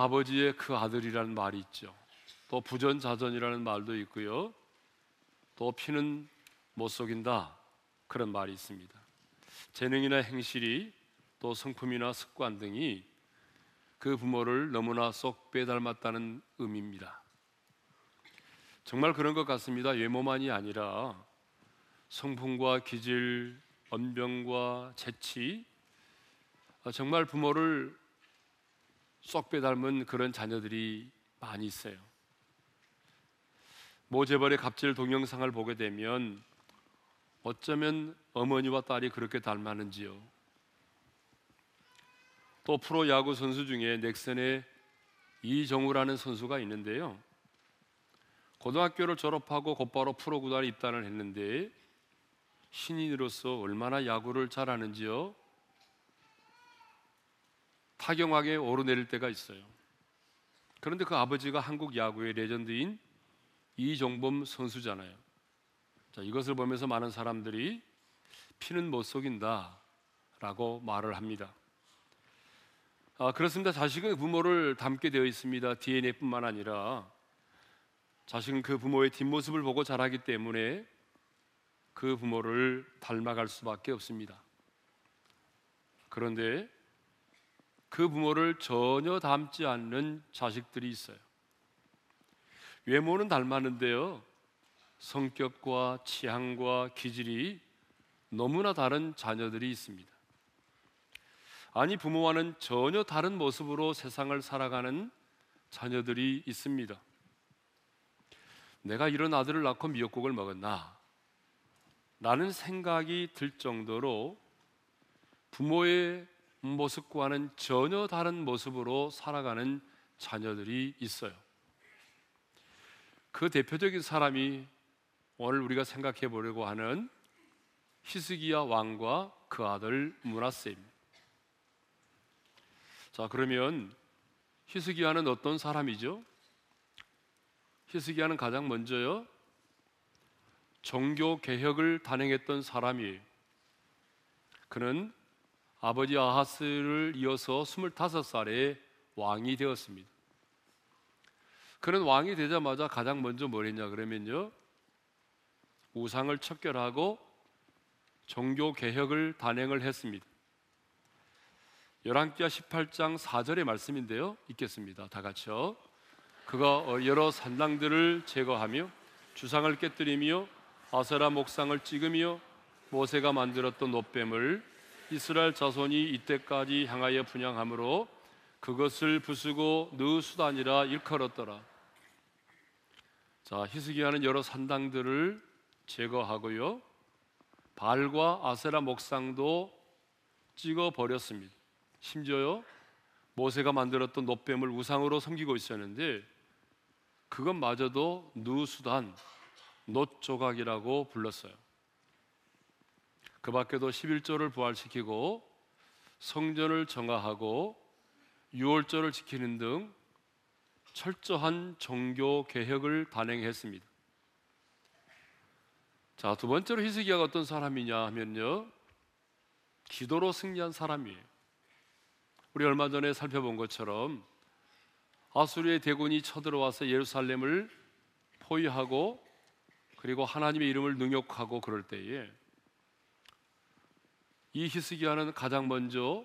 아버지의 그 아들이라는 말이 있죠. 또 부전자전이라는 말도 있고요. 또 피는 못 속인다 그런 말이 있습니다. 재능이나 행실이 또 성품이나 습관 등이 그 부모를 너무나 쏙 빼닮았다는 의미입니다. 정말 그런 것 같습니다. 외모만이 아니라 성품과 기질, 언병과 재치, 정말 부모를 쏙 빼닮은 그런 자녀들이 많이 있어요. 모재벌의 갑질 동영상을 보게 되면 어쩌면 어머니와 딸이 그렇게 닮았는지요. 또 프로 야구 선수 중에 넥센의 이정우라는 선수가 있는데요. 고등학교를 졸업하고 곧바로 프로 구단에 입단을 했는데 신인으로서 얼마나 야구를 잘하는지요. 타경하게 오르내릴 때가 있어요. 그런데 그 아버지가 한국 야구의 레전드인 이종범 선수잖아요. 자, 이것을 보면서 많은 사람들이 피는 못 속인다 라고 말을 합니다. 아, 그렇습니다. 자식은 부모를 닮게 되어 있습니다. DNA뿐만 아니라 자식은 그 부모의 뒷모습을 보고 자라기 때문에 그 부모를 닮아갈 수밖에 없습니다. 그런데 그 부모를 전혀 닮지 않는 자식들이 있어요. 외모는 닮았는데요. 성격과 취향과 기질이 너무나 다른 자녀들이 있습니다. 아니 부모와는 전혀 다른 모습으로 세상을 살아가는 자녀들이 있습니다. 내가 이런 아들을 낳고 미역국을 먹었나? 라는 생각이 들 정도로 부모의 모습과는 전혀 다른 모습으로 살아가는 자녀들이 있어요. 그 대표적인 사람이 오늘 우리가 생각해 보려고 하는 히스기야 왕과 그 아들 문하세입니다. 자, 그러면 히스기야는 어떤 사람이죠? 히스기야는 가장 먼저요. 종교 개혁을 단행했던 사람이에요. 그는 아버지 아하스를 이어서 25살에 왕이 되었습니다. 그는 왕이 되자마자 가장 먼저 뭘 했냐 그러면요. 우상을 척결하고 종교 개혁을 단행을 했습니다. 열왕기하 18장 4절의 말씀인데요. 읽겠습니다. 다 같이요. 그가 여러 산당들을 제거하며 주상을 깨뜨리며 아세라 목상을 찍으며 모세가 만들었던 노뱀을 이스라엘 자손이 이때까지 향하여 분양함으로 그것을 부수고 느 수단이라 일컬었더라. 자, 히스기야는 여러 산당들을 제거하고요. 발과 아세라 목상도 찍어 버렸습니다. 심지어요. 모세가 만들었던 노뱀을 우상으로 섬기고 있었는데 그것마저도 누수단, 놋 조각이라고 불렀어요. 그 밖에도 11조를 부활시키고 성전을 정화하고 유월절을 지키는 등 철저한 종교 개혁을 단행했습니다. 자, 두 번째로 히스기야가 어떤 사람이냐 하면요. 기도로 승리한 사람이에요. 우리 얼마 전에 살펴본 것처럼 아수르의 대군이 쳐들어와서 예루살렘을 포위하고 그리고 하나님의 이름을 능욕하고 그럴 때에 이 히스기야는 가장 먼저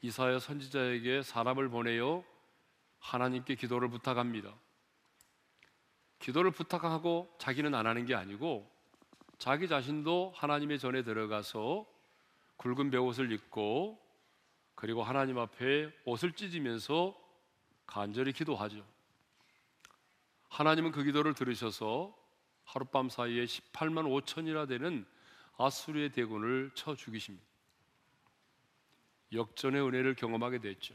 이사야 선지자에게 사람을 보내요 하나님께 기도를 부탁합니다. 기도를 부탁하고 자기는 안 하는 게 아니고 자기 자신도 하나님의 전에 들어가서 굵은 베옷을 입고 그리고 하나님 앞에 옷을 찢으면서 간절히 기도하죠. 하나님은 그 기도를 들으셔서 하룻밤 사이에 18만 5천이나 되는 아수르의 대군을 쳐 죽이십니다. 역전의 은혜를 경험하게 됐죠.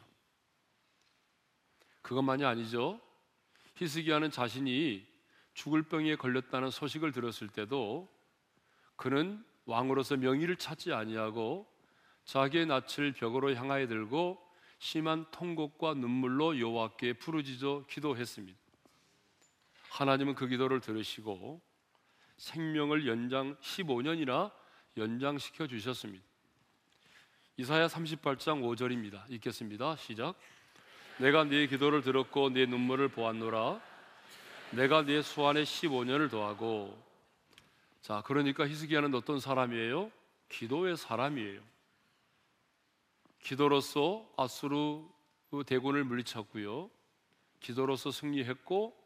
그것만이 아니죠. 히스기야는 자신이 죽을 병에 걸렸다는 소식을 들었을 때도 그는 왕으로서 명의를 찾지 아니하고 자기의 낯을 벽으로 향하여 들고 심한 통곡과 눈물로 여호와께 부르짖어 기도했습니다. 하나님은 그 기도를 들으시고 생명을 연장 15년이나 연장시켜 주셨습니다. 이사야 38장 5절입니다. 읽겠습니다. 시작. 내가 네 기도를 들었고 네 눈물을 보았노라. 내가 네 수완에 15년을 더하고 자, 그러니까 히스기야는 어떤 사람이에요? 기도의 사람이에요. 기도로서 아수르 그 대군을 물리쳤고요. 기도로서 승리했고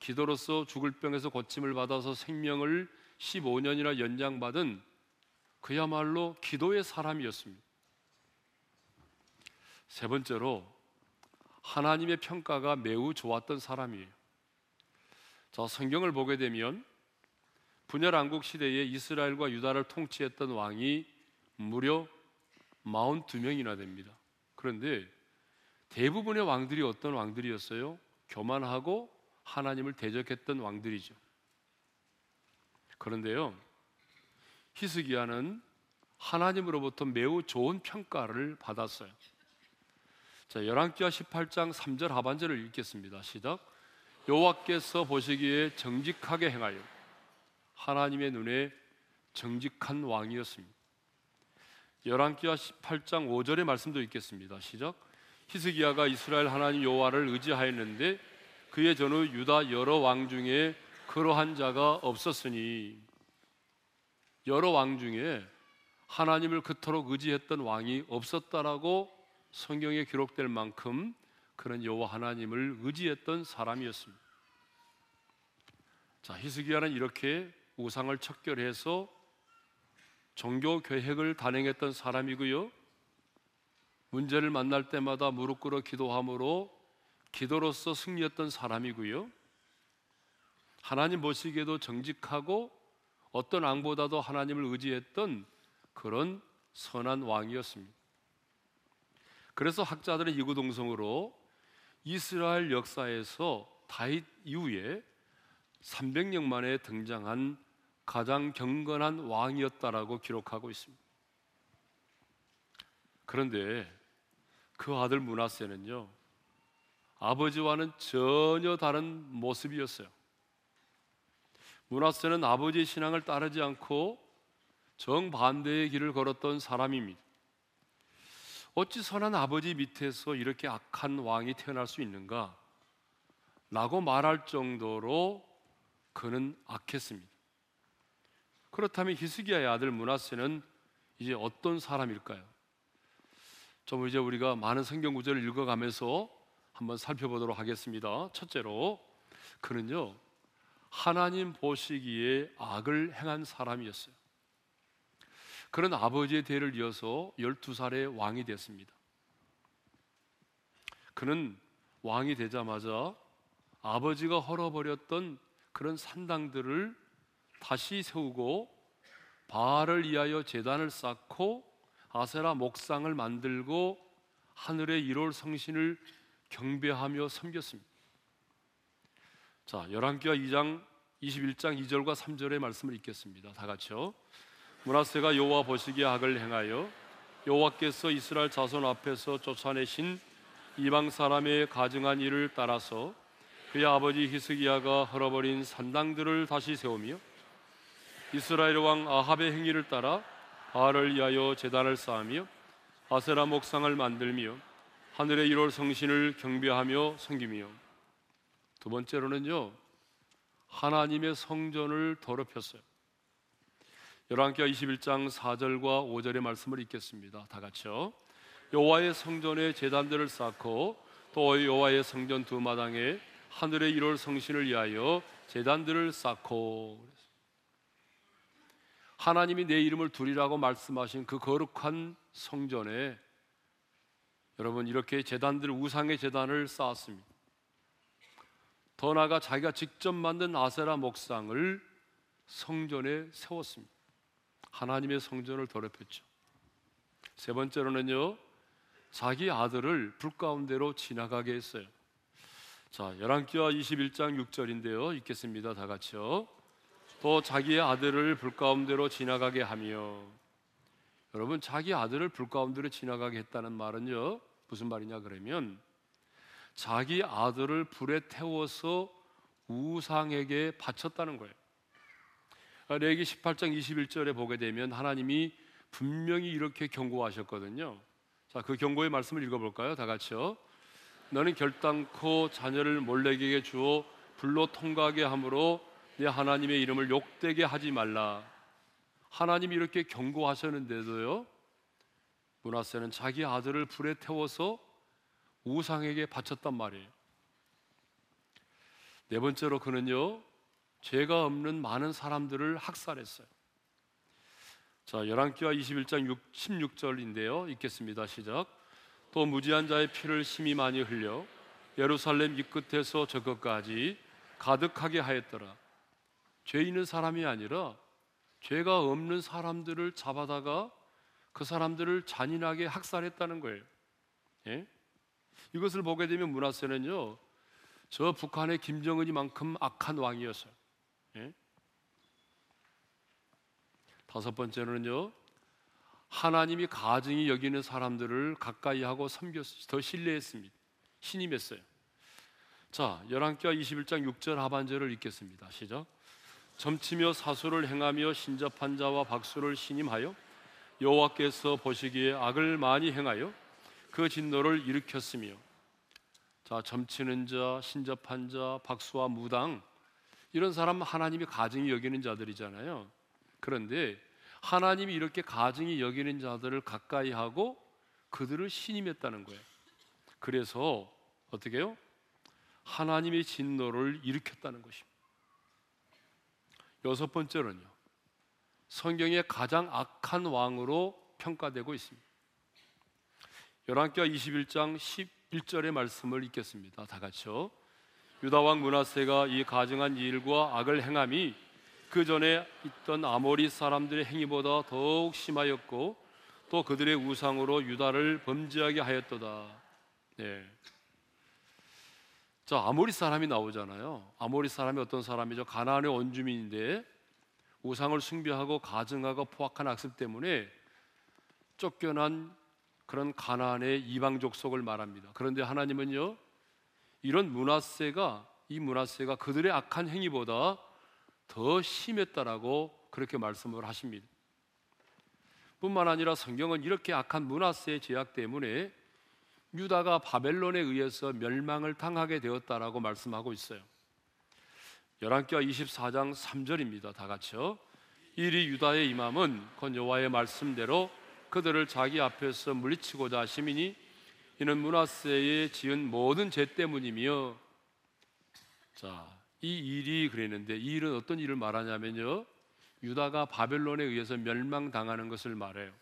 기도로서 죽을 병에서 고침을 받아서 생명을 15년이나 연장받은 그야말로 기도의 사람이었습니다. 세 번째로 하나님의 평가가 매우 좋았던 사람이에요. 자, 성경을 보게 되면 분열 왕국 시대에 이스라엘과 유다를 통치했던 왕이 무려 42명이나 됩니다. 그런데 대부분의 왕들이 어떤 왕들이었어요? 교만하고 하나님을 대적했던 왕들이죠. 그런데요. 히스기야는 하나님으로부터 매우 좋은 평가를 받았어요. 자, 열왕기하 18장 3절 하반절을 읽겠습니다. 시작. 여호와께서 보시기에 정직하게 행하여 하나님의 눈에 정직한 왕이었습니다. 열왕기하 18장 5절의 말씀도 읽겠습니다. 시작. 히스기야가 이스라엘 하나님 여호와를 의지하였는데 그의 전후 유다 여러 왕 중에 그러한 자가 없었으니 여러 왕 중에 하나님을 그토록 의지했던 왕이 없었다라고 성경에 기록될 만큼 그런 여호와 하나님을 의지했던 사람이었습니다. 자, 히스기야는 이렇게 우상을 척결해서 종교 계획을 단행했던 사람이고요. 문제를 만날 때마다 무릎 꿇어 기도함으로 기도로서 승리했던 사람이고요. 하나님 보시기에도 정직하고 어떤 왕보다도 하나님을 의지했던 그런 선한 왕이었습니다. 그래서 학자들은 이구동성으로 이스라엘 역사에서 다윗 이후에 300년 만에 등장한 가장 경건한 왕이었다라고 기록하고 있습니다. 그런데 그 아들 문하세는요 아버지와는 전혀 다른 모습이었어요. 문하세는 아버지의 신앙을 따르지 않고 정반대의 길을 걸었던 사람입니다. 어찌 선한 아버지 밑에서 이렇게 악한 왕이 태어날 수 있는가? 라고 말할 정도로 그는 악했습니다. 그렇다면 히스기야의 아들 문하세는 이제 어떤 사람일까요? 좀 이제 우리가 많은 성경 구절을 읽어가면서 한번 살펴보도록 하겠습니다. 첫째로 그는요 하나님 보시기에 악을 행한 사람이었어요. 그런 아버지의 대를 이어서 12살의 왕이 됐습니다. 그는 왕이 되자마자 아버지가 헐어버렸던 그런 산당들을 다시 세우고 바알을 위하여 제단을 쌓고 아세라 목상을 만들고 하늘의 1월 성신을 경배하며 섬겼습니다. 자, 열왕기하 2장 21장 2절과 3절의 말씀을 읽겠습니다. 다 같이요. 문하세가 여호와 보시기에 악을 행하여 여호와께서 이스라엘 자손 앞에서 쫓아내신 이방 사람의 가증한 일을 따라서 그의 아버지 히스기야가 헐어버린 산당들을 다시 세우며 이스라엘 왕 아합의 행위를 따라 바알을 위하여 제단을 쌓으며 아세라 목상을 만들며 하늘의 1월 성신을 경배하며 섬기며 두 번째로는요 하나님의 성전을 더럽혔어요. 열왕기하 21장 4절과 5절의 말씀을 읽겠습니다. 다 같이요. 여호와의 성전에 제단들을 쌓고 또 여호와의 성전 두 마당에 하늘의 1월 성신을 위하여 제단들을 쌓고 하나님이 내 이름을 두리라고 말씀하신 그 거룩한 성전에 여러분 이렇게 제단들 우상의 제단을 쌓았습니다. 더 나아가 자기가 직접 만든 아세라 목상을 성전에 세웠습니다. 하나님의 성전을 더럽혔죠. 세 번째로는요, 자기 아들을 불 가운데로 지나가게 했어요. 자, 열왕기하 21장 6절인데요. 읽겠습니다. 다 같이요. 또 자기의 아들을 불 가운데로 지나가게 하며 여러분 자기 아들을 불 가운데로 지나가게 했다는 말은요. 무슨 말이냐 그러면 자기 아들을 불에 태워서 우상에게 바쳤다는 거예요. 레기 18장 21절에 보게 되면 하나님이 분명히 이렇게 경고하셨거든요. 자, 그 경고의 말씀을 읽어 볼까요? 다 같이요. 너는 결단코 자녀를 몰래에게 주어 불로 통과하게 함으로 내 하나님의 이름을 욕되게 하지 말라. 하나님이 이렇게 경고하셨는데도요. 문하세는 자기 아들을 불에 태워서 우상에게 바쳤단 말이에요. 네 번째로 그는요. 죄가 없는 많은 사람들을 학살했어요. 자, 열왕기와 21장 6, 16절인데요. 읽겠습니다. 시작. 또 무지한 자의 피를 심히 많이 흘려 예루살렘 이 끝에서 저 끝까지 가득하게 하였더라. 죄 있는 사람이 아니라 죄가 없는 사람들을 잡아다가 그 사람들을 잔인하게 학살했다는 거예요. 예? 이것을 보게 되면 문하세는요, 저 북한의 김정은이만큼 악한 왕이었어요. 예? 다섯 번째는요, 하나님이 가증히 여기는 사람들을 가까이 하고 섬겼, 더 신뢰했습니다. 신임했어요. 자, 열왕기와 21장 6절 하반절을 읽겠습니다. 시작. 점치며 사수를 행하며 신접한 자와 박수를 신임하여 여호와께서 보시기에 악을 많이 행하여 그 진노를 일으켰으며 자 점치는 자, 신접한 자, 박수와 무당 이런 사람 하나님이 가증히 여기는 자들이잖아요. 그런데 하나님이 이렇게 가증히 여기는 자들을 가까이 하고 그들을 신임했다는 거예요. 그래서 어떻게 요 하나님의 진노를 일으켰다는 것입니다. 여섯 번째로는요. 성경의 가장 악한 왕으로 평가되고 있습니다. 열왕기하 21장 11절의 말씀을 읽겠습니다. 다 같이요. 유다 왕 문하세가 이 가증한 일과 악을 행함이 그 전에 있던 아모리 사람들의 행위보다 더욱 심하였고 또 그들의 우상으로 유다를 범죄하게 하였도다. 네. 자, 아모리 사람이 나오잖아요. 아모리 사람이 어떤 사람이죠? 가나안의 원주민인데 우상을 숭배하고 가증하고 포악한 악습 때문에 쫓겨난 그런 가나안의 이방 족속을 말합니다. 그런데 하나님은요. 이런 문화세가 이 문화세가 그들의 악한 행위보다 더 심했다라고 그렇게 말씀을 하십니다. 뿐만 아니라 성경은 이렇게 악한 문화세의 제약 때문에 유다가 바벨론에 의해서 멸망을 당하게 되었다라고 말씀하고 있어요. 열왕기하 24장 3절입니다. 다 같이요. 이리 유다의 임함은 건 여호와의 말씀대로 그들을 자기 앞에서 물리치고자 하심이니 이는 문하세에 지은 모든 죄 때문이며 자, 이 일이 그랬는데 이 일은 어떤 일을 말하냐면요. 유다가 바벨론에 의해서 멸망당하는 것을 말해요.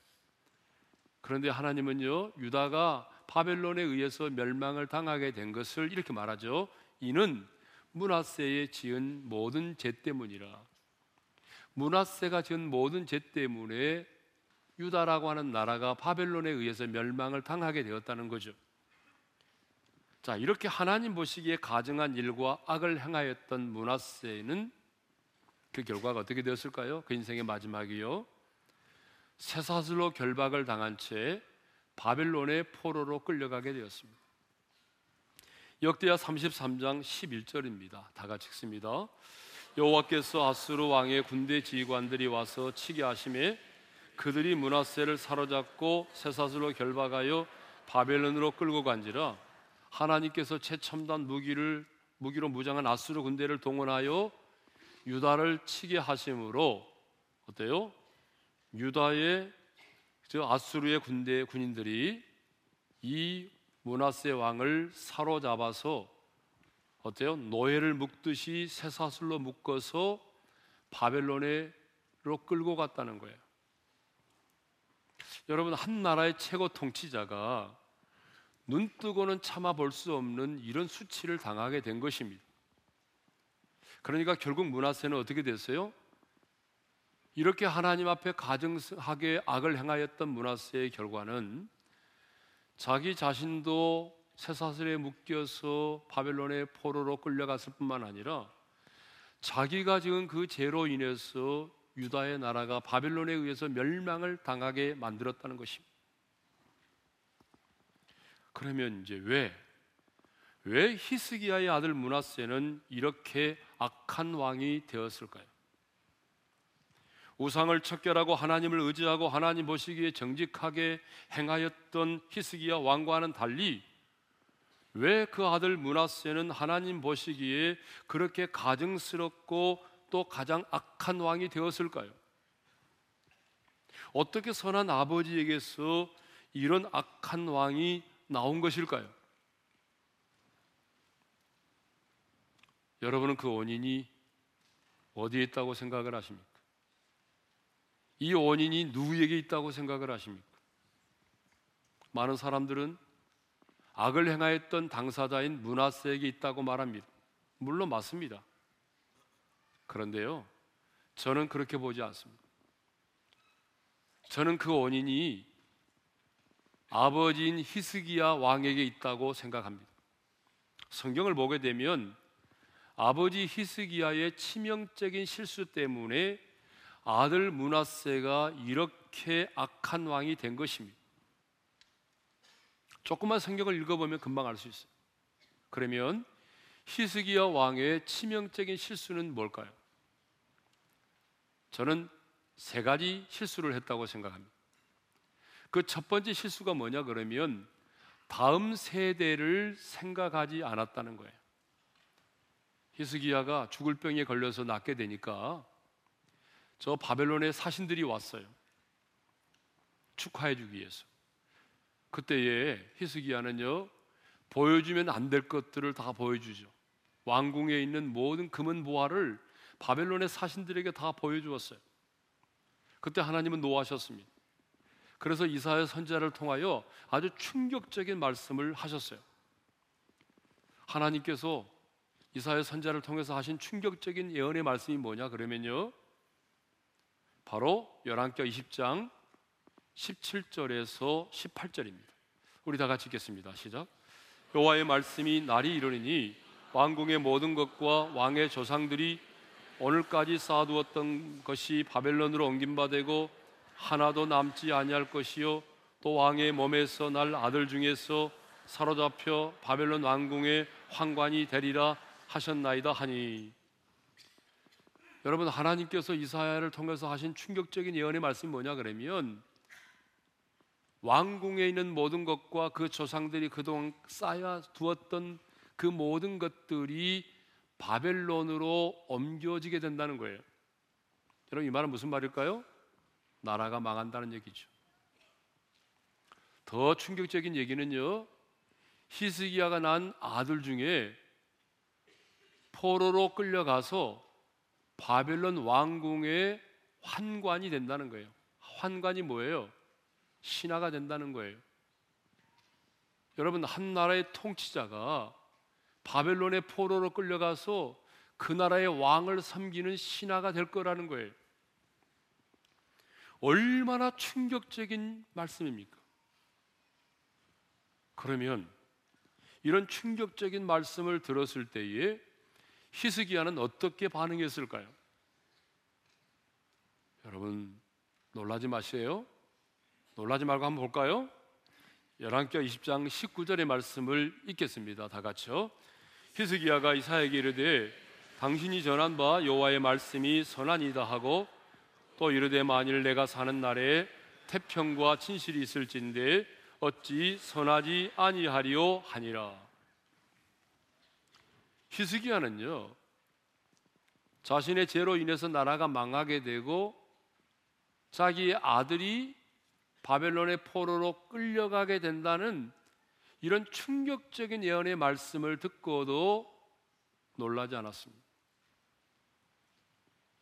그런데 하나님은요. 유다가 바벨론에 의해서 멸망을 당하게 된 것을 이렇게 말하죠. 이는 문하세에 지은 모든 죄 때문이라. 문하세가 지은 모든 죄 때문에 유다라고 하는 나라가 바벨론에 의해서 멸망을 당하게 되었다는 거죠. 자, 이렇게 하나님 보시기에 가증한 일과 악을 행하였던 문하세는 그 결과가 어떻게 되었을까요? 그 인생의 마지막이요. 쇠사슬로 결박을 당한 채 바벨론의 포로로 끌려가게 되었습니다. 역대하 33장 11절입니다. 다 같이 읽습니다. 여호와께서 아수르 왕의 군대 지휘관들이 와서 치게 하심에 그들이 문하세를 사로잡고 쇠사슬로 결박하여 바벨론으로 끌고 간지라 하나님께서 최첨단 무기를 무기로 무장한 아수르 군대를 동원하여 유다를 치게 하심으로 어때요? 유다의 저 아수르의 군대 군인들이 이 문하세 왕을 사로잡아서 어때요? 노예를 묶듯이 쇠사슬로 묶어서 바벨론으로 끌고 갔다는 거예요. 여러분 한 나라의 최고 통치자가 눈 뜨고는 참아 볼 수 없는 이런 수치를 당하게 된 것입니다. 그러니까 결국 문하세는 어떻게 됐어요? 이렇게 하나님 앞에 가증하게 악을 행하였던 문하세의 결과는 자기 자신도 쇠사슬에 묶여서 바벨론의 포로로 끌려갔을 뿐만 아니라 자기가 지은 그 죄로 인해서 유다의 나라가 바벨론에 의해서 멸망을 당하게 만들었다는 것입니다. 그러면 이제 왜, 왜 히스기야의 아들 문하세는 이렇게 악한 왕이 되었을까요? 우상을 척결하고 하나님을 의지하고 하나님 보시기에 정직하게 행하였던 히스기야 왕과는 달리 왜 그 아들 문하세는 하나님 보시기에 그렇게 가증스럽고 또 가장 악한 왕이 되었을까요? 어떻게 선한 아버지에게서 이런 악한 왕이 나온 것일까요? 여러분은 그 원인이 어디에 있다고 생각을 하십니까? 이 원인이 누구에게 있다고 생각을 하십니까? 많은 사람들은 악을 행하였던 당사자인 문하세에게 있다고 말합니다. 물론 맞습니다. 그런데요, 저는 그렇게 보지 않습니다. 저는 그 원인이 아버지인 히스기야 왕에게 있다고 생각합니다. 성경을 보게 되면 아버지 히스기야의 치명적인 실수 때문에 아들 문하세가 이렇게 악한 왕이 된 것입니다. 조금만 성경을 읽어보면 금방 알 수 있어요. 그러면 히스기야 왕의 치명적인 실수는 뭘까요? 저는 세 가지 실수를 했다고 생각합니다. 그 첫 번째 실수가 뭐냐 그러면 다음 세대를 생각하지 않았다는 거예요. 히스기야가 죽을 병에 걸려서 낫게 되니까 저 바벨론의 사신들이 왔어요. 축하해 주기 위해서. 그때에 히스기야는요 보여주면 안 될 것들을 다 보여주죠. 왕궁에 있는 모든 금은 보화를 바벨론의 사신들에게 다 보여주었어요. 그때 하나님은 노하셨습니다. 그래서 이사야 선자를 통하여 아주 충격적인 말씀을 하셨어요. 하나님께서 이사야 선자를 통해서 하신 충격적인 예언의 말씀이 뭐냐 그러면요. 바로 열왕기 20장 17절에서 18절입니다. 우리 다 같이 읽겠습니다. 시작. 여호와의 말씀이 날이 이르니 왕궁의 모든 것과 왕의 조상들이 오늘까지 쌓아두었던 것이 바벨론으로 옮김바 되고 하나도 남지 아니할 것이요. 또 왕의 몸에서 날 아들 중에서 사로잡혀 바벨론 왕궁의 황관이 되리라 하셨나이다 하니. 여러분 하나님께서 이사야를 통해서 하신 충격적인 예언의 말씀이 뭐냐 그러면 왕궁에 있는 모든 것과 그 조상들이 그동안 쌓여 두었던 그 모든 것들이 바벨론으로 옮겨지게 된다는 거예요. 여러분 이 말은 무슨 말일까요? 나라가 망한다는 얘기죠. 더 충격적인 얘기는요. 히스기야가 난 아들 중에 포로로 끌려가서 바벨론 왕궁의 환관이 된다는 거예요. 환관이 뭐예요? 신하가 된다는 거예요. 여러분 한 나라의 통치자가 바벨론의 포로로 끌려가서 그 나라의 왕을 섬기는 신하가 될 거라는 거예요. 얼마나 충격적인 말씀입니까? 그러면 이런 충격적인 말씀을 들었을 때에 히스기야는 어떻게 반응했을까요? 여러분 놀라지 마세요. 놀라지 말고 한번 볼까요? 열왕기 20장 19절의 말씀을 읽겠습니다. 다 같이요. 히스기야가 이사에게 이르되 당신이 전한 바 여호와의 말씀이 선하니다 하고 또 이르되 만일 내가 사는 날에 태평과 진실이 있을진데 어찌 선하지 아니하리요 하니라. 히스기야는요 자신의 죄로 인해서 나라가 망하게 되고 자기 아들이 바벨론의 포로로 끌려가게 된다는 이런 충격적인 예언의 말씀을 듣고도 놀라지 않았습니다.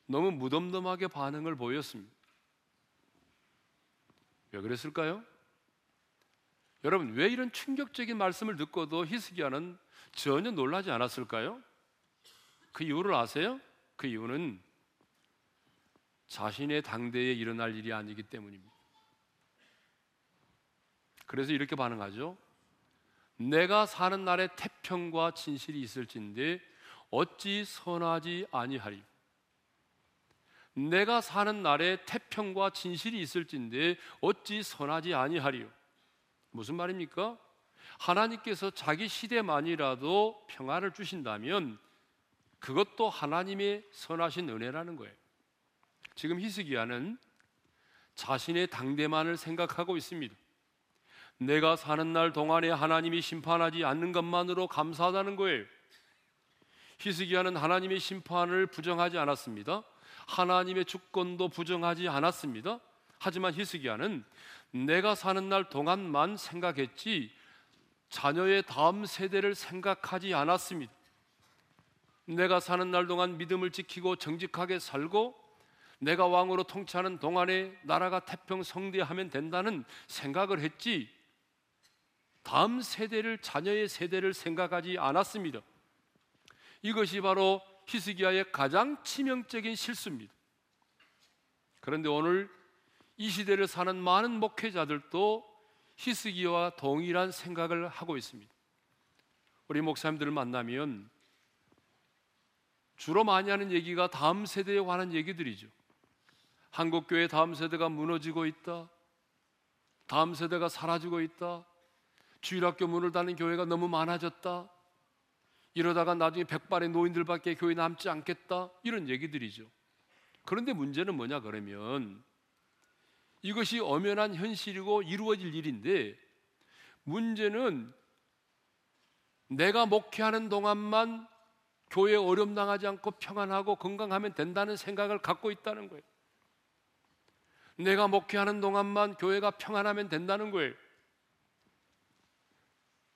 너무 무덤덤하게 반응을 보였습니다. 왜 그랬을까요? 여러분, 왜 이런 충격적인 말씀을 듣고도 히스기야는 전혀 놀라지 않았을까요? 그 이유를 아세요? 그 이유는 자신의 당대에 일어날 일이 아니기 때문입니다. 그래서 이렇게 반응하죠. 내가 사는 날에 태평과 진실이 있을진데 어찌 선하지 아니하리. 내가 사는 날에 태평과 진실이 있을진데 어찌 선하지 아니하리요. 무슨 말입니까? 하나님께서 자기 시대만이라도 평안을 주신다면 그것도 하나님의 선하신 은혜라는 거예요. 지금 히스기야는 자신의 당대만을 생각하고 있습니다. 내가 사는 날 동안에 하나님이 심판하지 않는 것만으로 감사하다는 거예요. 히스기야는 하나님의 심판을 부정하지 않았습니다. 하나님의 주권도 부정하지 않았습니다. 하지만 히스기야는 내가 사는 날 동안만 생각했지 자녀의 다음 세대를 생각하지 않았습니다. 내가 사는 날 동안 믿음을 지키고 정직하게 살고 내가 왕으로 통치하는 동안에 나라가 태평성대하면 된다는 생각을 했지 다음 세대를 자녀의 세대를 생각하지 않았습니다. 이것이 바로 히스기야의 가장 치명적인 실수입니다. 그런데 오늘 이 시대를 사는 많은 목회자들도 히스기야와 동일한 생각을 하고 있습니다. 우리 목사님들을 만나면 주로 많이 하는 얘기가 다음 세대에 관한 얘기들이죠. 한국 교회 다음 세대가 무너지고 있다. 다음 세대가 사라지고 있다. 주일학교 문을 닫는 교회가 너무 많아졌다. 이러다가 나중에 백발의 노인들밖에 교회 남지 않겠다. 이런 얘기들이죠. 그런데 문제는 뭐냐 그러면 이것이 엄연한 현실이고 이루어질 일인데 문제는 내가 목회하는 동안만 교회 어려움 당하지 않고 평안하고 건강하면 된다는 생각을 갖고 있다는 거예요. 내가 목회하는 동안만 교회가 평안하면 된다는 거예요.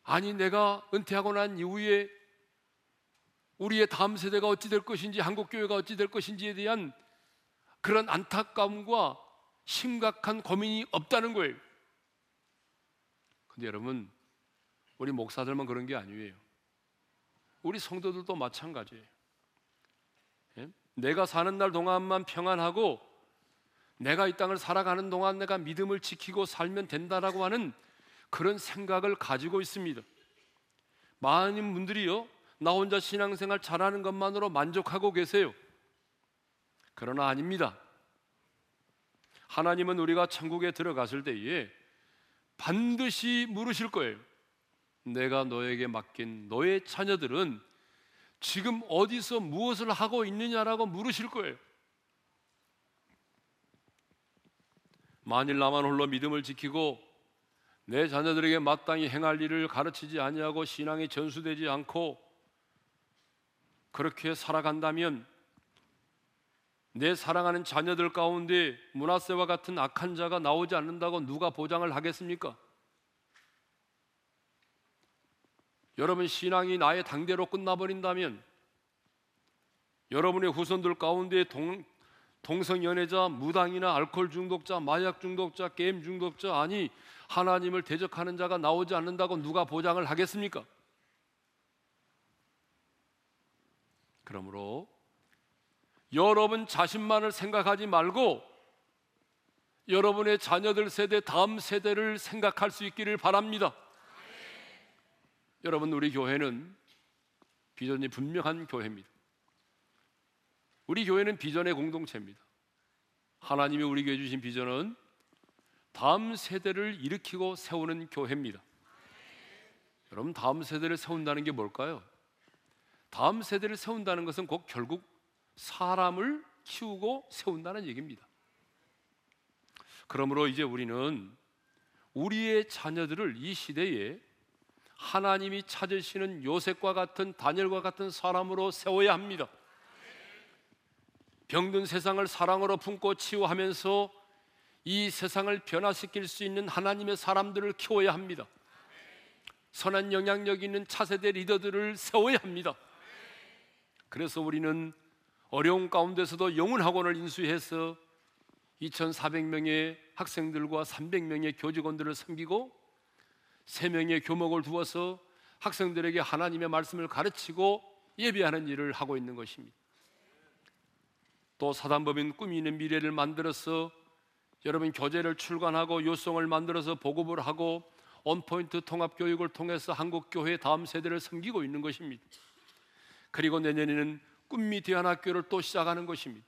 아니 내가 은퇴하고 난 이후에 우리의 다음 세대가 어찌 될 것인지 한국 교회가 어찌 될 것인지에 대한 그런 안타까움과 심각한 고민이 없다는 거예요. 근데 여러분 우리 목사들만 그런 게 아니에요. 우리 성도들도 마찬가지예요. 예? 내가 사는 날 동안만 평안하고 내가 이 땅을 살아가는 동안 내가 믿음을 지키고 살면 된다라고 하는 그런 생각을 가지고 있습니다. 많은 분들이요, 나 혼자 신앙생활 잘하는 것만으로 만족하고 계세요. 그러나 아닙니다. 하나님은 우리가 천국에 들어갔을 때에 반드시 물으실 거예요. 내가 너에게 맡긴 너의 자녀들은 지금 어디서 무엇을 하고 있느냐라고 물으실 거예요. 만일 나만 홀로 믿음을 지키고 내 자녀들에게 마땅히 행할 일을 가르치지 아니하고 신앙이 전수되지 않고 그렇게 살아간다면 내 사랑하는 자녀들 가운데 문하세와 같은 악한 자가 나오지 않는다고 누가 보장을 하겠습니까? 여러분 신앙이 나의 당대로 끝나버린다면 여러분의 후손들 가운데 동, 동성연애자, 무당이나 알코올 중독자, 마약 중독자, 게임 중독자 아니 하나님을 대적하는 자가 나오지 않는다고 누가 보장을 하겠습니까? 그러므로 여러분 자신만을 생각하지 말고 여러분의 자녀들 세대 다음 세대를 생각할 수 있기를 바랍니다. 여러분 우리 교회는 비전이 분명한 교회입니다. 우리 교회는 비전의 공동체입니다. 하나님이 우리 교회 주신 비전은 다음 세대를 일으키고 세우는 교회입니다. 여러분 다음 세대를 세운다는 게 뭘까요? 다음 세대를 세운다는 것은 곧 결국 사람을 키우고 세운다는 얘기입니다. 그러므로 이제 우리는 우리의 자녀들을 이 시대에 하나님이 찾으시는 요셉과 같은 다니엘과 같은 사람으로 세워야 합니다. 병든 세상을 사랑으로 품고 치유하면서 이 세상을 변화시킬 수 있는 하나님의 사람들을 키워야 합니다. 선한 영향력 있는 차세대 리더들을 세워야 합니다. 그래서 우리는 어려운 가운데서도 영혼 학원을 인수해서 2,400명의 학생들과 300명의 교직원들을 섬기고 3명의 교목을 두어서 학생들에게 하나님의 말씀을 가르치고 예배하는 일을 하고 있는 것입니다. 또 사단법인 꿈이 있는 미래를 만들어서 여러분 교재를 출간하고 요성을 만들어서 보급을 하고 온포인트 통합 교육을 통해서 한국 교회 다음 세대를 섬기고 있는 것입니다. 그리고 내년에는 꿈미 대안학교를 또 시작하는 것입니다.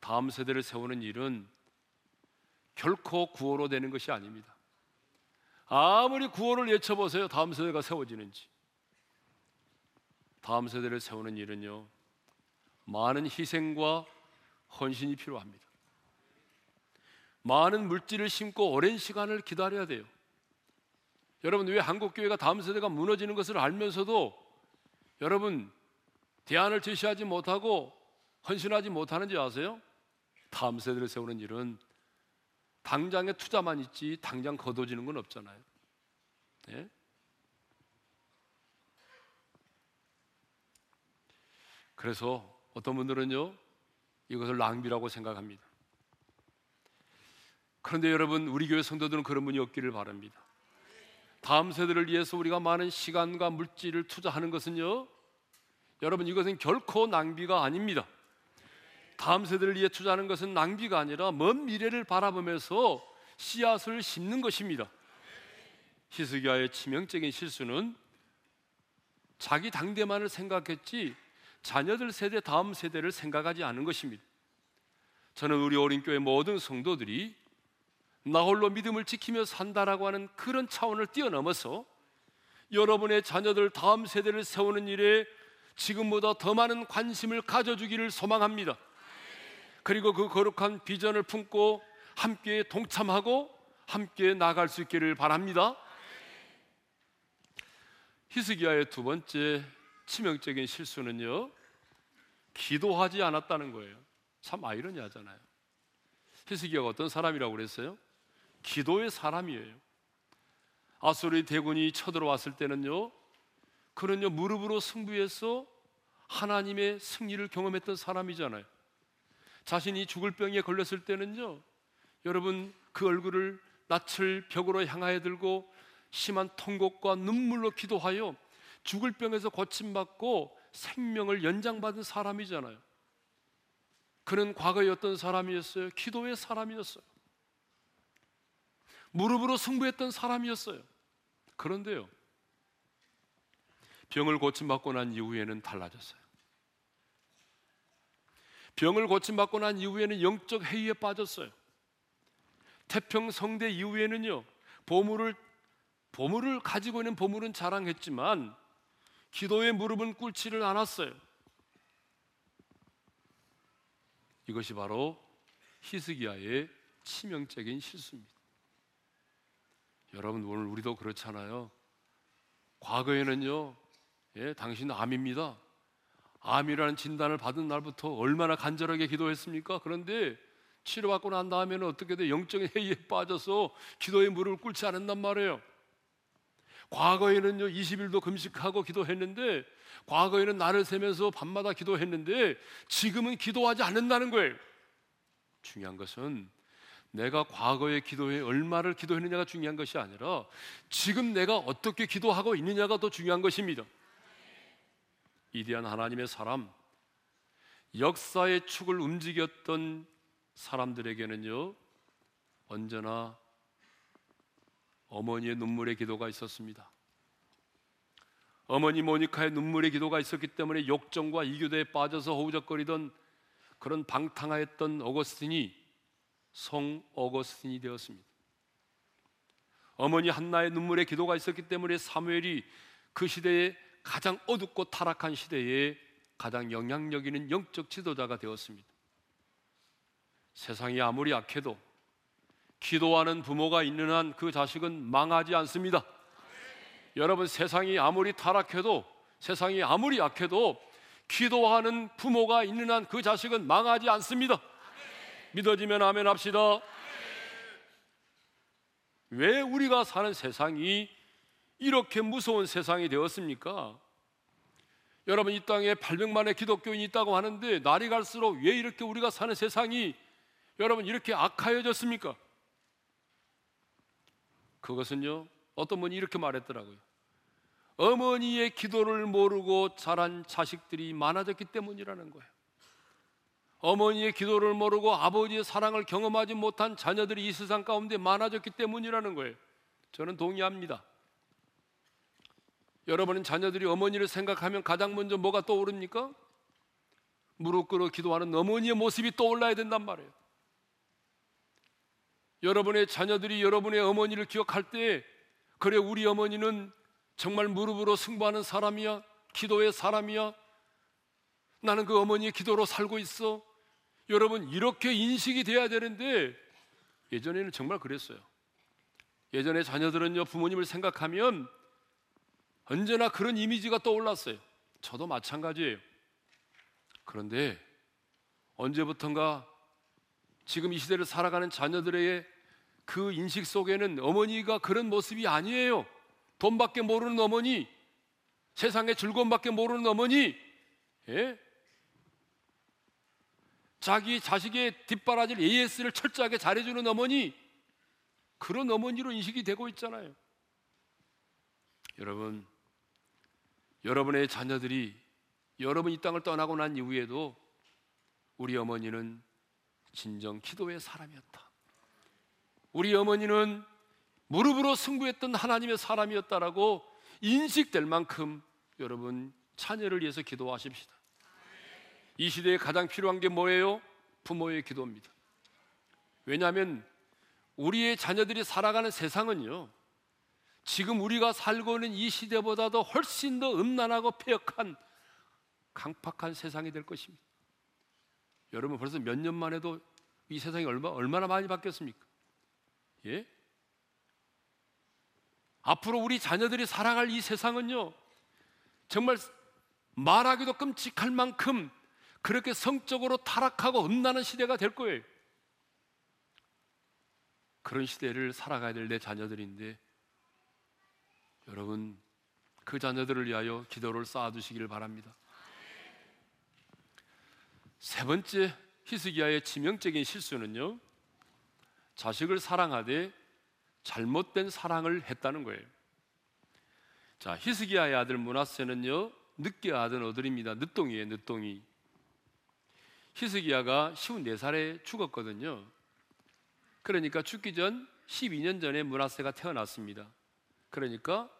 다음 세대를 세우는 일은 결코 구호로 되는 것이 아닙니다. 아무리 구호를 외쳐보세요. 다음 세대가 세워지는지. 다음 세대를 세우는 일은요. 많은 희생과 헌신이 필요합니다. 많은 물질을 심고 오랜 시간을 기다려야 돼요. 여러분 왜 한국 교회가 다음 세대가 무너지는 것을 알면서도 여러분 대안을 제시하지 못하고 헌신하지 못하는지 아세요? 다음 세대를 세우는 일은 당장에 투자만 있지 당장 거둬지는 건 없잖아요. 예? 그래서 어떤 분들은요 이것을 낭비라고 생각합니다. 그런데 여러분 우리 교회 성도들은 그런 분이 없기를 바랍니다. 다음 세대를 위해서 우리가 많은 시간과 물질을 투자하는 것은요 여러분 이것은 결코 낭비가 아닙니다. 다음 세대를 위해 투자하는 것은 낭비가 아니라 먼 미래를 바라보면서 씨앗을 심는 것입니다. 히스기야의 치명적인 실수는 자기 당대만을 생각했지 자녀들 세대 다음 세대를 생각하지 않은 것입니다. 저는 우리 어린 교회 모든 성도들이 나 홀로 믿음을 지키며 산다라고 하는 그런 차원을 뛰어넘어서 여러분의 자녀들 다음 세대를 세우는 일에 지금보다 더 많은 관심을 가져주기를 소망합니다. 그리고 그 거룩한 비전을 품고 함께 동참하고 함께 나갈 수 있기를 바랍니다. 히스기야의 두 번째 치명적인 실수는요. 기도하지 않았다는 거예요. 참 아이러니하잖아요. 히스기야가 어떤 사람이라고 그랬어요? 기도의 사람이에요. 아수르 대군이 쳐들어왔을 때는요. 그는요 무릎으로 승부해서 하나님의 승리를 경험했던 사람이잖아요. 자신이 죽을 병에 걸렸을 때는요. 여러분 그 얼굴을 낯을 벽으로 향하여 들고 심한 통곡과 눈물로 기도하여 죽을 병에서 고침받고 생명을 연장받은 사람이잖아요. 그는 과거에 어떤 사람이었어요? 기도의 사람이었어요. 무릎으로 승부했던 사람이었어요. 그런데요. 병을 고침받고 난 이후에는 달라졌어요. 병을 고침받고 난 이후에는 영적 해이에 빠졌어요. 태평 성대 이후에는요. 보물을 보물을 가지고 있는 보물은 자랑했지만 기도의 무릎은 꿇지를 않았어요. 이것이 바로 히스기야의 치명적인 실수입니다. 여러분 오늘 우리도 그렇잖아요. 과거에는요, 예, 당신 암입니다. 암이라는 진단을 받은 날부터 얼마나 간절하게 기도했습니까? 그런데 치료받고 난 다음에는 어떻게 돼? 영적인 해이에 빠져서 기도의 무릎을 꿇지 않았단 말이에요. 과거에는요 20일도 금식하고 기도했는데 과거에는 날을 세면서 밤마다 기도했는데 지금은 기도하지 않는다는 거예요. 중요한 것은 내가 과거에 기도해 얼마를 기도했느냐가 중요한 것이 아니라 지금 내가 어떻게 기도하고 있느냐가 더 중요한 것입니다. 이대한 하나님의 사람, 역사의 축을 움직였던 사람들에게는요, 언제나 어머니의 눈물의 기도가 있었습니다. 어머니 모니카의 눈물의 기도가 있었기 때문에 욕정과 이교대에 빠져서 허우적거리던 그런 방탕하였던 어거스틴이 성 어거스틴이 되었습니다. 어머니 한나의 눈물의 기도가 있었기 때문에 사무엘이 그 시대에 가장 어둡고 타락한 시대에 가장 영향력 있는 영적 지도자가 되었습니다. 세상이 아무리 약해도 기도하는 부모가 있는 한 그 자식은 망하지 않습니다. 여러분 세상이 아무리 타락해도 세상이 아무리 약해도 기도하는 부모가 있는 한 그 자식은 망하지 않습니다. 믿어지면 아멘 합시다. 왜 우리가 사는 세상이 이렇게 무서운 세상이 되었습니까? 여러분 이 땅에 800만의 기독교인이 있다고 하는데 날이 갈수록 왜 이렇게 우리가 사는 세상이 여러분 이렇게 악하여졌습니까? 그것은요 어떤 분이 이렇게 말했더라고요. 어머니의 기도를 모르고 자란 자식들이 많아졌기 때문이라는 거예요. 어머니의 기도를 모르고 아버지의 사랑을 경험하지 못한 자녀들이 이 세상 가운데 많아졌기 때문이라는 거예요. 저는 동의합니다. 여러분은 자녀들이 어머니를 생각하면 가장 먼저 뭐가 떠오릅니까? 무릎 꿇어 기도하는 어머니의 모습이 떠올라야 된단 말이에요. 여러분의 자녀들이 여러분의 어머니를 기억할 때 그래 우리 어머니는 정말 무릎으로 승부하는 사람이야 기도의 사람이야 나는 그 어머니의 기도로 살고 있어 여러분 이렇게 인식이 돼야 되는데 예전에는 정말 그랬어요. 예전에 자녀들은요 부모님을 생각하면 언제나 그런 이미지가 떠올랐어요. 저도 마찬가지예요. 그런데 언제부턴가 지금 이 시대를 살아가는 자녀들의 그 인식 속에는 어머니가 그런 모습이 아니에요. 돈밖에 모르는 어머니, 세상의 즐거움밖에 모르는 어머니, 예? 자기 자식의 뒷바라지를 AS를 철저하게 잘해주는 어머니, 그런 어머니로 인식이 되고 있잖아요. 여러분, 여러분의 자녀들이 여러분 이 땅을 떠나고 난 이후에도 우리 어머니는 진정 기도의 사람이었다. 우리 어머니는 무릎으로 승부했던 하나님의 사람이었다라고 인식될 만큼 여러분 자녀를 위해서 기도하십시다. 이 시대에 가장 필요한 게 뭐예요? 부모의 기도입니다. 왜냐하면 우리의 자녀들이 살아가는 세상은요, 지금 우리가 살고 있는 이 시대보다도 훨씬 더 음란하고 폐역한 강팍한 세상이 될 것입니다. 여러분 벌써 몇 년 만에도 이 세상이 얼마, 얼마나 많이 바뀌었습니까? 예? 앞으로 우리 자녀들이 살아갈 이 세상은요, 정말 말하기도 끔찍할 만큼 그렇게 성적으로 타락하고 음란한 시대가 될 거예요. 그런 시대를 살아가야 될 내 자녀들인데, 여러분, 그 자녀들을 위하여 기도를 쌓아두시기를 바랍니다. 세 번째 히스기야의 치명적인 실수는요, 자식을 사랑하되 잘못된 사랑을 했다는 거예요. 자, 히스기야의 아들 문하세는요, 늦게 아들 어들입니다. 늦동이에요, 늦동이. 히스기야가 54살에 죽었거든요. 그러니까 죽기 전 12년 전에 문하세가 태어났습니다. 그러니까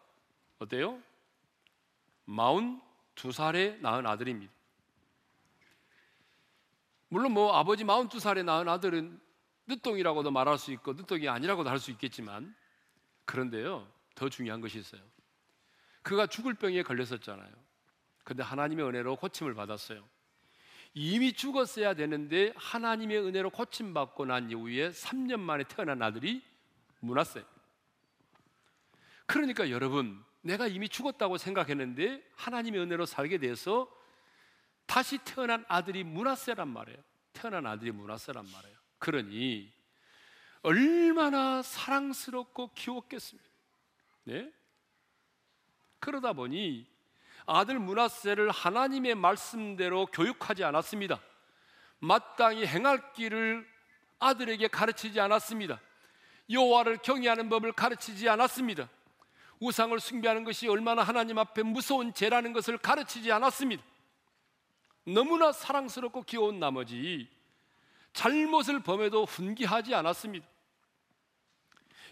어때요? 42살에 낳은 아들입니다. 물론 뭐 아버지 42살에 낳은 아들은 늦동이라고도 말할 수 있고 늦동이 아니라고도 할 수 있겠지만 그런데요 더 중요한 것이 있어요. 그가 죽을 병에 걸렸었잖아요. 근데 하나님의 은혜로 고침을 받았어요. 이미 죽었어야 되는데 하나님의 은혜로 고침받고 난 이후에 3년 만에 태어난 아들이 문하세. 그러니까 여러분, 내가 이미 죽었다고 생각했는데 하나님의 은혜로 살게 돼서 다시 태어난 아들이 문하세란 말이에요. 태어난 아들이 문하세란 말이에요. 그러니 얼마나 사랑스럽고 귀엽겠습니까? 네? 그러다 보니 아들 문하세를 하나님의 말씀대로 교육하지 않았습니다. 마땅히 행할 길을 아들에게 가르치지 않았습니다. 여호와를 경외하는 법을 가르치지 않았습니다. 우상을 숭배하는 것이 얼마나 하나님 앞에 무서운 죄라는 것을 가르치지 않았습니다. 너무나 사랑스럽고 귀여운 나머지 잘못을 범해도 훈기하지 않았습니다.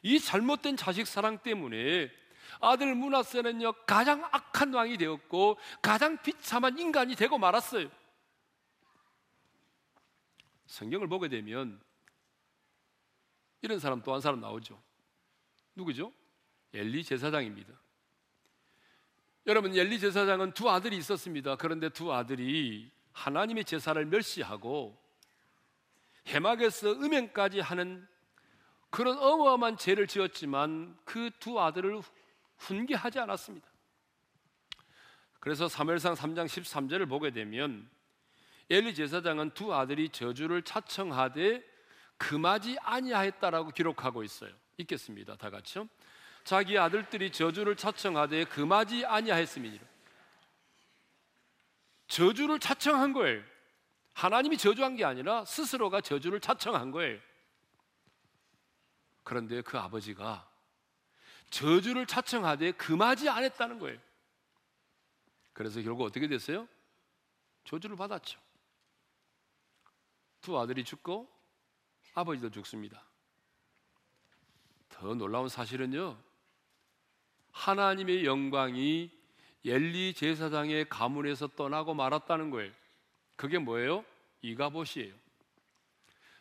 이 잘못된 자식 사랑 때문에 아들 문하세는요 가장 악한 왕이 되었고 가장 비참한 인간이 되고 말았어요. 성경을 보게 되면 이런 사람 또 한 사람 나오죠. 누구죠? 엘리 제사장입니다. 여러분 엘리 제사장은 두 아들이 있었습니다. 그런데 두 아들이 하나님의 제사를 멸시하고 해막에서 음행까지 하는 그런 어마어마한 죄를 지었지만 그 두 아들을 훈계하지 않았습니다. 그래서 사무엘상 3장 13절을 보게 되면 엘리 제사장은 두 아들이 저주를 차청하되 금하지 아니하였다라고 기록하고 있어요. 읽겠습니다. 다 같이요. 자기 아들들이 저주를 차청하되 금하지 아니하였음이니라. 저주를 차청한 거예요. 하나님이 저주한 게 아니라 스스로가 저주를 차청한 거예요. 그런데 그 아버지가 저주를 차청하되 금하지 않았다는 거예요. 그래서 결국 어떻게 됐어요? 저주를 받았죠. 두 아들이 죽고 아버지도 죽습니다. 더 놀라운 사실은요. 하나님의 영광이 엘리 제사장의 가문에서 떠나고 말았다는 거예요. 그게 뭐예요? 이가봇이에요.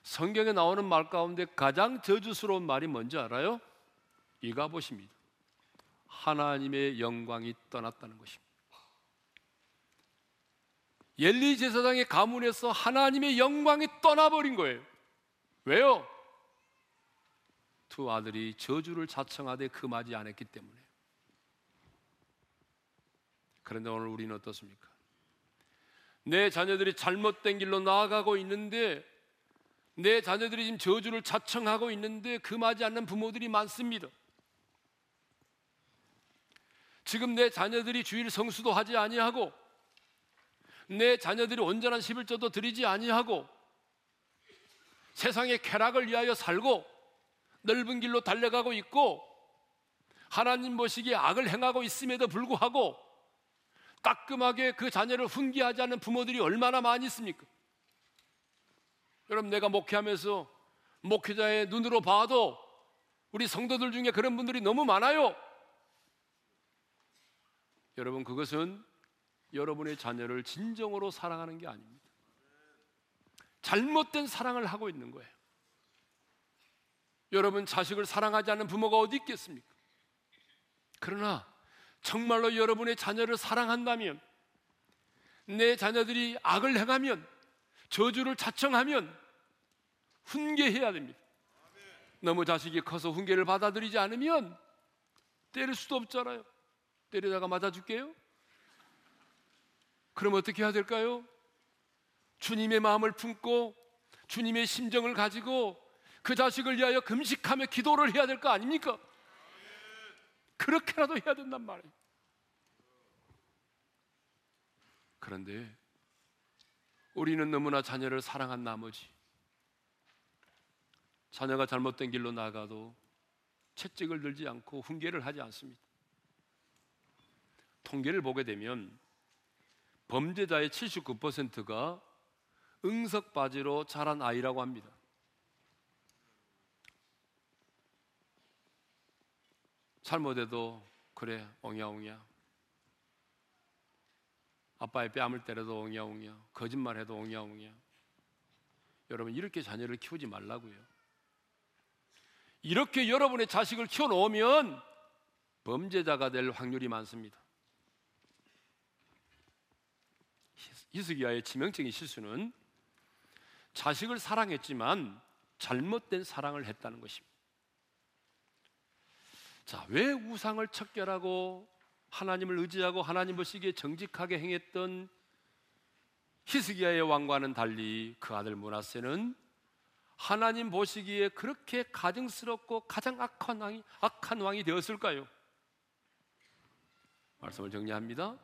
성경에 나오는 말 가운데 가장 저주스러운 말이 뭔지 알아요? 이가봇입니다. 하나님의 영광이 떠났다는 것입니다. 엘리 제사장의 가문에서 하나님의 영광이 떠나버린 거예요. 왜요? 두 아들이 저주를 자청하되 금하지 않았기 때문에 그런데 오늘 우리는 어떻습니까? 내 자녀들이 잘못된 길로 나아가고 있는데 내 자녀들이 지금 저주를 자청하고 있는데 금하지 않는 부모들이 많습니다. 지금 내 자녀들이 주일 성수도 하지 아니하고 내 자녀들이 온전한 11조도 드리지 아니하고 세상의 쾌락을 위하여 살고 넓은 길로 달려가고 있고 하나님 보시기에 악을 행하고 있음에도 불구하고 따끔하게 그 자녀를 훈계하지 않는 부모들이 얼마나 많이 있습니까? 여러분 내가 목회하면서 목회자의 눈으로 봐도 우리 성도들 중에 그런 분들이 너무 많아요. 여러분 그것은 여러분의 자녀를 진정으로 사랑하는 게 아닙니다. 잘못된 사랑을 하고 있는 거예요. 여러분 자식을 사랑하지 않는 부모가 어디 있겠습니까? 그러나 정말로 여러분의 자녀를 사랑한다면 내 자녀들이 악을 행하면 저주를 자청하면 훈계해야 됩니다. 너무 자식이 커서 훈계를 받아들이지 않으면 때릴 수도 없잖아요. 때리다가 맞아 줄게요. 그럼 어떻게 해야 될까요? 주님의 마음을 품고 주님의 심정을 가지고 그 자식을 위하여 금식하며 기도를 해야 될 거 아닙니까? 그렇게라도 해야 된단 말이에요. 그런데 우리는 너무나 자녀를 사랑한 나머지 자녀가 잘못된 길로 나가도 채찍을 들지 않고 훈계를 하지 않습니다. 통계를 보게 되면 범죄자의 79%가 응석 바지로 자란 아이라고 합니다. 잘못해도 그래 옹야옹야. 아빠의 뺨을 때려도 옹야옹야. 거짓말해도 옹야옹야. 여러분 이렇게 자녀를 키우지 말라고요. 이렇게 여러분의 자식을 키워놓으면 범죄자가 될 확률이 많습니다 히스기야의 치명적인 실수는 자식을 사랑했지만 잘못된 사랑을 했다는 것입니다 자, 왜 우상을 척결하고 하나님을 의지하고 하나님 보시기에 정직하게 행했던 히스기야의 왕과는 달리 그 아들 문하세는 하나님 보시기에 그렇게 가증스럽고 가장 악한 왕이 악한 왕이 되었을까요? 말씀을 정리합니다.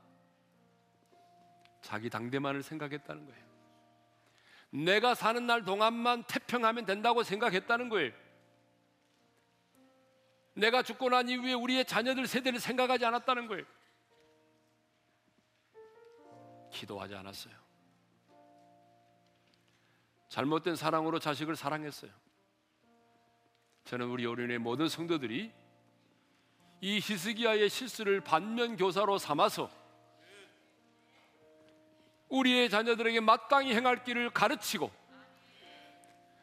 자기 당대만을 생각했다는 거예요. 내가 사는 날 동안만 태평하면 된다고 생각했다는 거예요. 내가 죽고 난 이후에 우리의 자녀들 세대를 생각하지 않았다는 거예요. 기도하지 않았어요. 잘못된 사랑으로 자식을 사랑했어요. 저는 우리 어린의 모든 성도들이 이 히스기야의 실수를 반면 교사로 삼아서 우리의 자녀들에게 마땅히 행할 길을 가르치고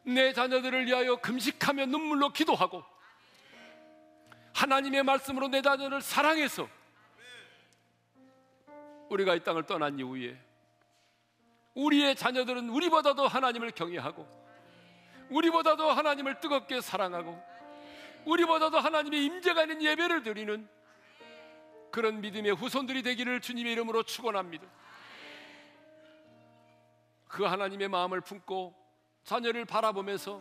내 자녀들을 위하여 금식하며 눈물로 기도하고 하나님의 말씀으로 내 자녀를 사랑해서 우리가 이 땅을 떠난 이후에 우리의 자녀들은 우리보다도 하나님을 경외하고 우리보다도 하나님을 뜨겁게 사랑하고 우리보다도 하나님의 임재가 있는 예배를 드리는 그런 믿음의 후손들이 되기를 주님의 이름으로 축원합니다. 그 하나님의 마음을 품고 자녀를 바라보면서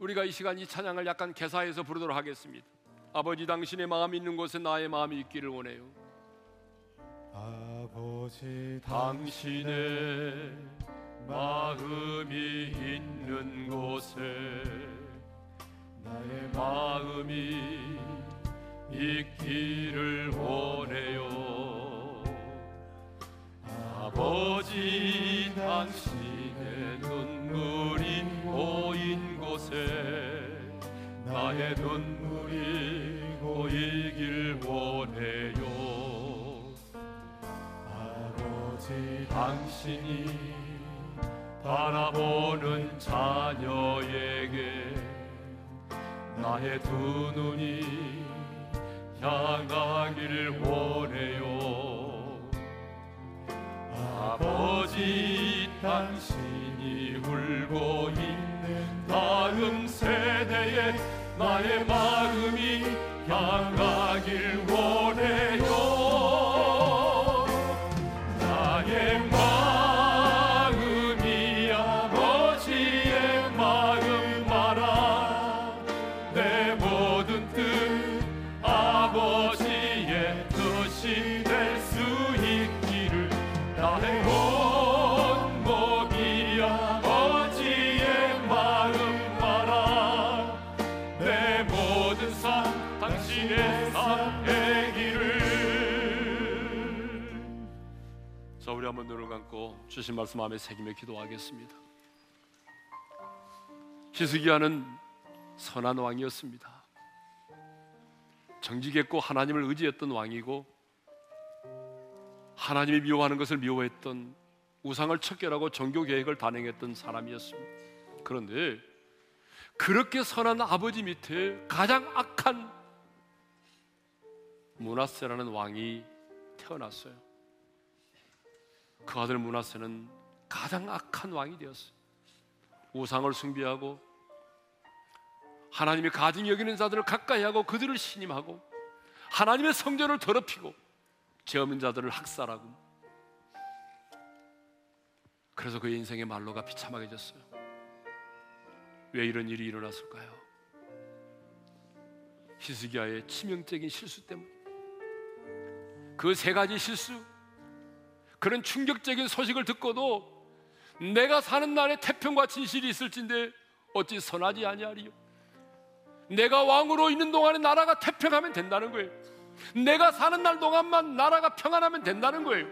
우리가 이 시간 이 찬양을 약간 개사해서 부르도록 하겠습니다. 아버지 당신의 마음 있는 곳에 나의 마음이 있기를 원해요. 아버지 당신의 마음이 있는 곳에 나의 마음이 있기를 원해요. 아버지 당신의 눈물이 고인 곳에 나의 눈물이 고이길 원해요. 아버지 당신이 바라보는 자녀에게 나의 두 눈이 향하기를 원해요. 아버지 당신이 울고 있는 다음 세대에 나의 마음이 향하길 원해 주신 말씀 마음에 새기며 기도하겠습니다 히스기야는 선한 왕이었습니다 정직했고 하나님을 의지했던 왕이고 하나님이 미워하는 것을 미워했던 우상을 척결하고 종교 계획을 단행했던 사람이었습니다. 그런데 그렇게 선한 아버지 밑에 가장 악한 문하세라는 왕이 태어났어요. 그 아들 문하세는 가장 악한 왕이 되었어요. 우상을 숭배하고 하나님의 가증 여기는 자들을 가까이 하고 그들을 신임하고 하나님의 성전을 더럽히고 죄 없는 자들을 학살하고 그래서 그의 인생의 말로가 비참하게 졌어요. 왜 이런 일이 일어났을까요? 히스기야의 치명적인 실수 때문에 그세 가지 실수 그런 충격적인 소식을 듣고도 내가 사는 날에 태평과 진실이 있을진데 어찌 선하지 아니하리요 내가 왕으로 있는 동안에 나라가 태평하면 된다는 거예요 내가 사는 날 동안만 나라가 평안하면 된다는 거예요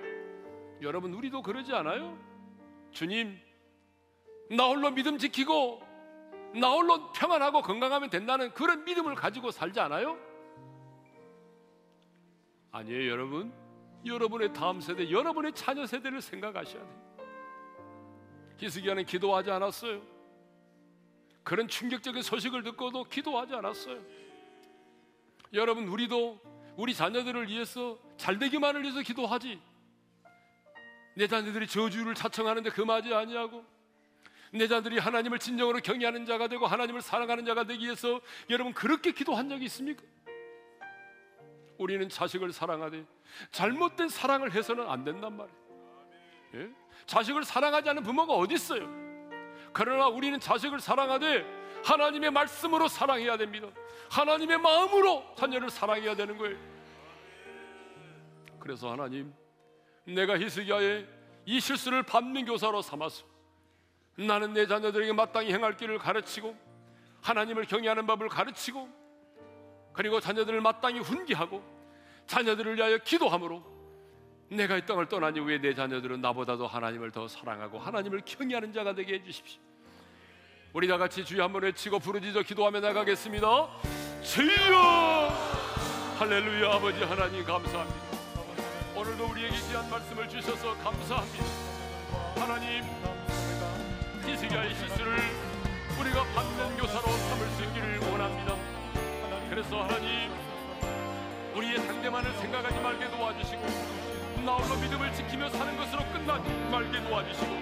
여러분 우리도 그러지 않아요? 주님 나 홀로 믿음 지키고 나 홀로 평안하고 건강하면 된다는 그런 믿음을 가지고 살지 않아요? 아니에요 여러분 여러분의 다음 세대 여러분의 자녀 세대를 생각하셔야 돼요. 히스기야는 기도하지 않았어요. 그런 충격적인 소식을 듣고도 기도하지 않았어요. 여러분 우리도 우리 자녀들을 위해서 잘 되기만을 위해서 기도하지. 내 자녀들이 저주를 자청하는데 금하지 아니하고 내 자들이 하나님을 진정으로 경외하는 자가 되고 하나님을 사랑하는 자가 되기 위해서 여러분 그렇게 기도한 적이 있습니까? 우리는 자식을 사랑하되 잘못된 사랑을 해서는 안 된단 말이에요. 예? 자식을 사랑하지 않는 부모가 어디 있어요? 그러나 우리는 자식을 사랑하되 하나님의 말씀으로 사랑해야 됩니다. 하나님의 마음으로 자녀를 사랑해야 되는 거예요. 그래서 하나님, 내가 히스기야의 이 실수를 반면교사로 삼았어. 나는 내 자녀들에게 마땅히 행할 길을 가르치고 하나님을 경외하는 법을 가르치고 그리고 자녀들을 마땅히 훈계하고 자녀들을 위하여 기도함으로 내가 이 땅을 떠난 이후에 내 자녀들은 나보다도 하나님을 더 사랑하고 하나님을 경외하는 자가 되게 해주십시오. 우리 다 같이 주여 한번 외치고 부르짖어 기도하며 나가겠습니다. 주여 할렐루야 아버지 하나님 감사합니다. 오늘도 우리에게 귀한 말씀을 주셔서 감사합니다. 하나님 히스기야의 실수를 우리가 받는 교사로 삼을 수 있기를 원합니다. 그래서 하나님 우리의 상대만을 생각하지 말게 도와주시고 나홀로 믿음을 지키며 사는 것으로 끝나지 말게 도와주시고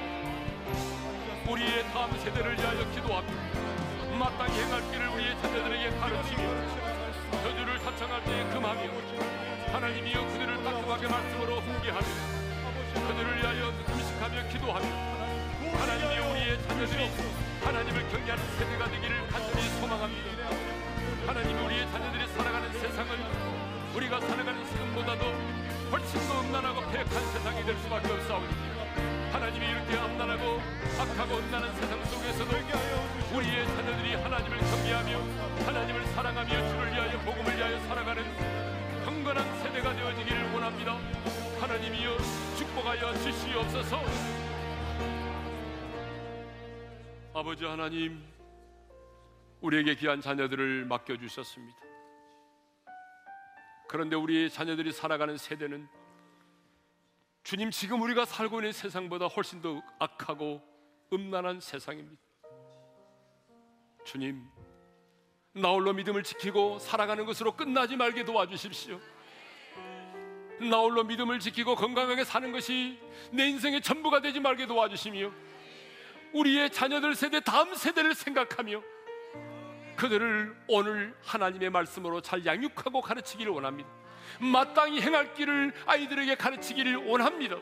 우리의 다음 세대를 위하여 기도합니다. 마땅히 행할 길을 우리의 자녀들에게 가르치며 저주를 사청할 때에 금하며 하나님이여 그들을 따끔하게 말씀으로 훈계하며 그들을 위하여 음식하며 기도하며 하나님이여 우리의 자녀들이 하나님을 경외하는 세대가 되기를 간절히 소망합니다. 하나님이 우리의 자녀들이 살아가는 세상은 우리가 살아가는 세상보다도 훨씬 더 음란하고 폐역한 세상이 될 수밖에 없사오니 하나님이 이렇게 암란하고 악하고 음란한 세상 속에서도 우리의 자녀들이 하나님을 경외하며 하나님을 사랑하며 주를 위하여 복음을 위하여 살아가는 경건한 세대가 되어지기를 원합니다. 하나님이여 축복하여 주시옵소서. 아버지 하나님 우리에게 귀한 자녀들을 맡겨주셨습니다 그런데 우리 자녀들이 살아가는 세대는 주님 지금 우리가 살고 있는 세상보다 훨씬 더 악하고 음란한 세상입니다. 주님, 나홀로 믿음을 지키고 살아가는 것으로 끝나지 말게 도와주십시오. 나홀로 믿음을 지키고 건강하게 사는 것이 내 인생의 전부가 되지 말게 도와주시며 우리의 자녀들 세대 다음 세대를 생각하며 그들을 오늘 하나님의 말씀으로 잘 양육하고 가르치기를 원합니다. 마땅히 행할 길을 아이들에게 가르치기를 원합니다.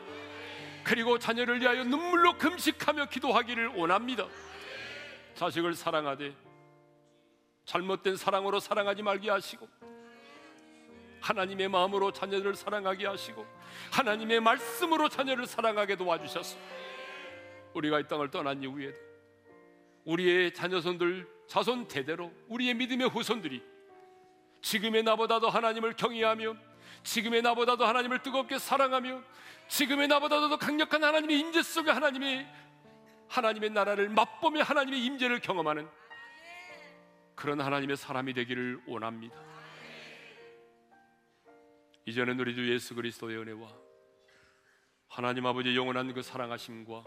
그리고 자녀를 위하여 눈물로 금식하며 기도하기를 원합니다. 자식을 사랑하되 잘못된 사랑으로 사랑하지 말게 하시고 하나님의 마음으로 자녀를 사랑하게 하시고 하나님의 말씀으로 자녀를 사랑하게 도와주셨소. 우리가 이 땅을 떠난 이후에 우리의 자녀손들 자손 대대로 우리의 믿음의 후손들이 지금의 나보다도 하나님을 경외하며 지금의 나보다도 하나님을 뜨겁게 사랑하며 지금의 나보다도 더 강력한 하나님의 임재 속에 하나님의 하나님의 나라를 맛보며 하나님의 임재를 경험하는 그런 하나님의 사람이 되기를 원합니다. 이제는 우리 주 예수 그리스도의 은혜와 하나님 아버지 영원한 그 사랑하심과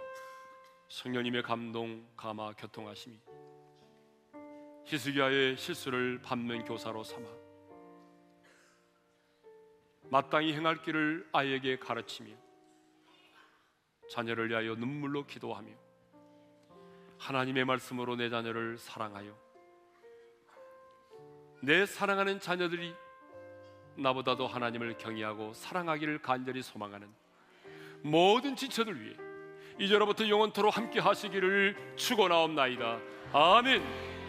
성령님의 감동, 감화, 교통하심이 히스기야의 실수를 밟는 교사로 삼아 마땅히 행할 길을 아이에게 가르치며 자녀를 위하여 눈물로 기도하며 하나님의 말씀으로 내 자녀를 사랑하여 내 사랑하는 자녀들이 나보다도 하나님을 경외하고 사랑하기를 간절히 소망하는 모든 지체들 위해 이제로부터 영원토록 함께 하시기를 축원하옵나이다. 아멘.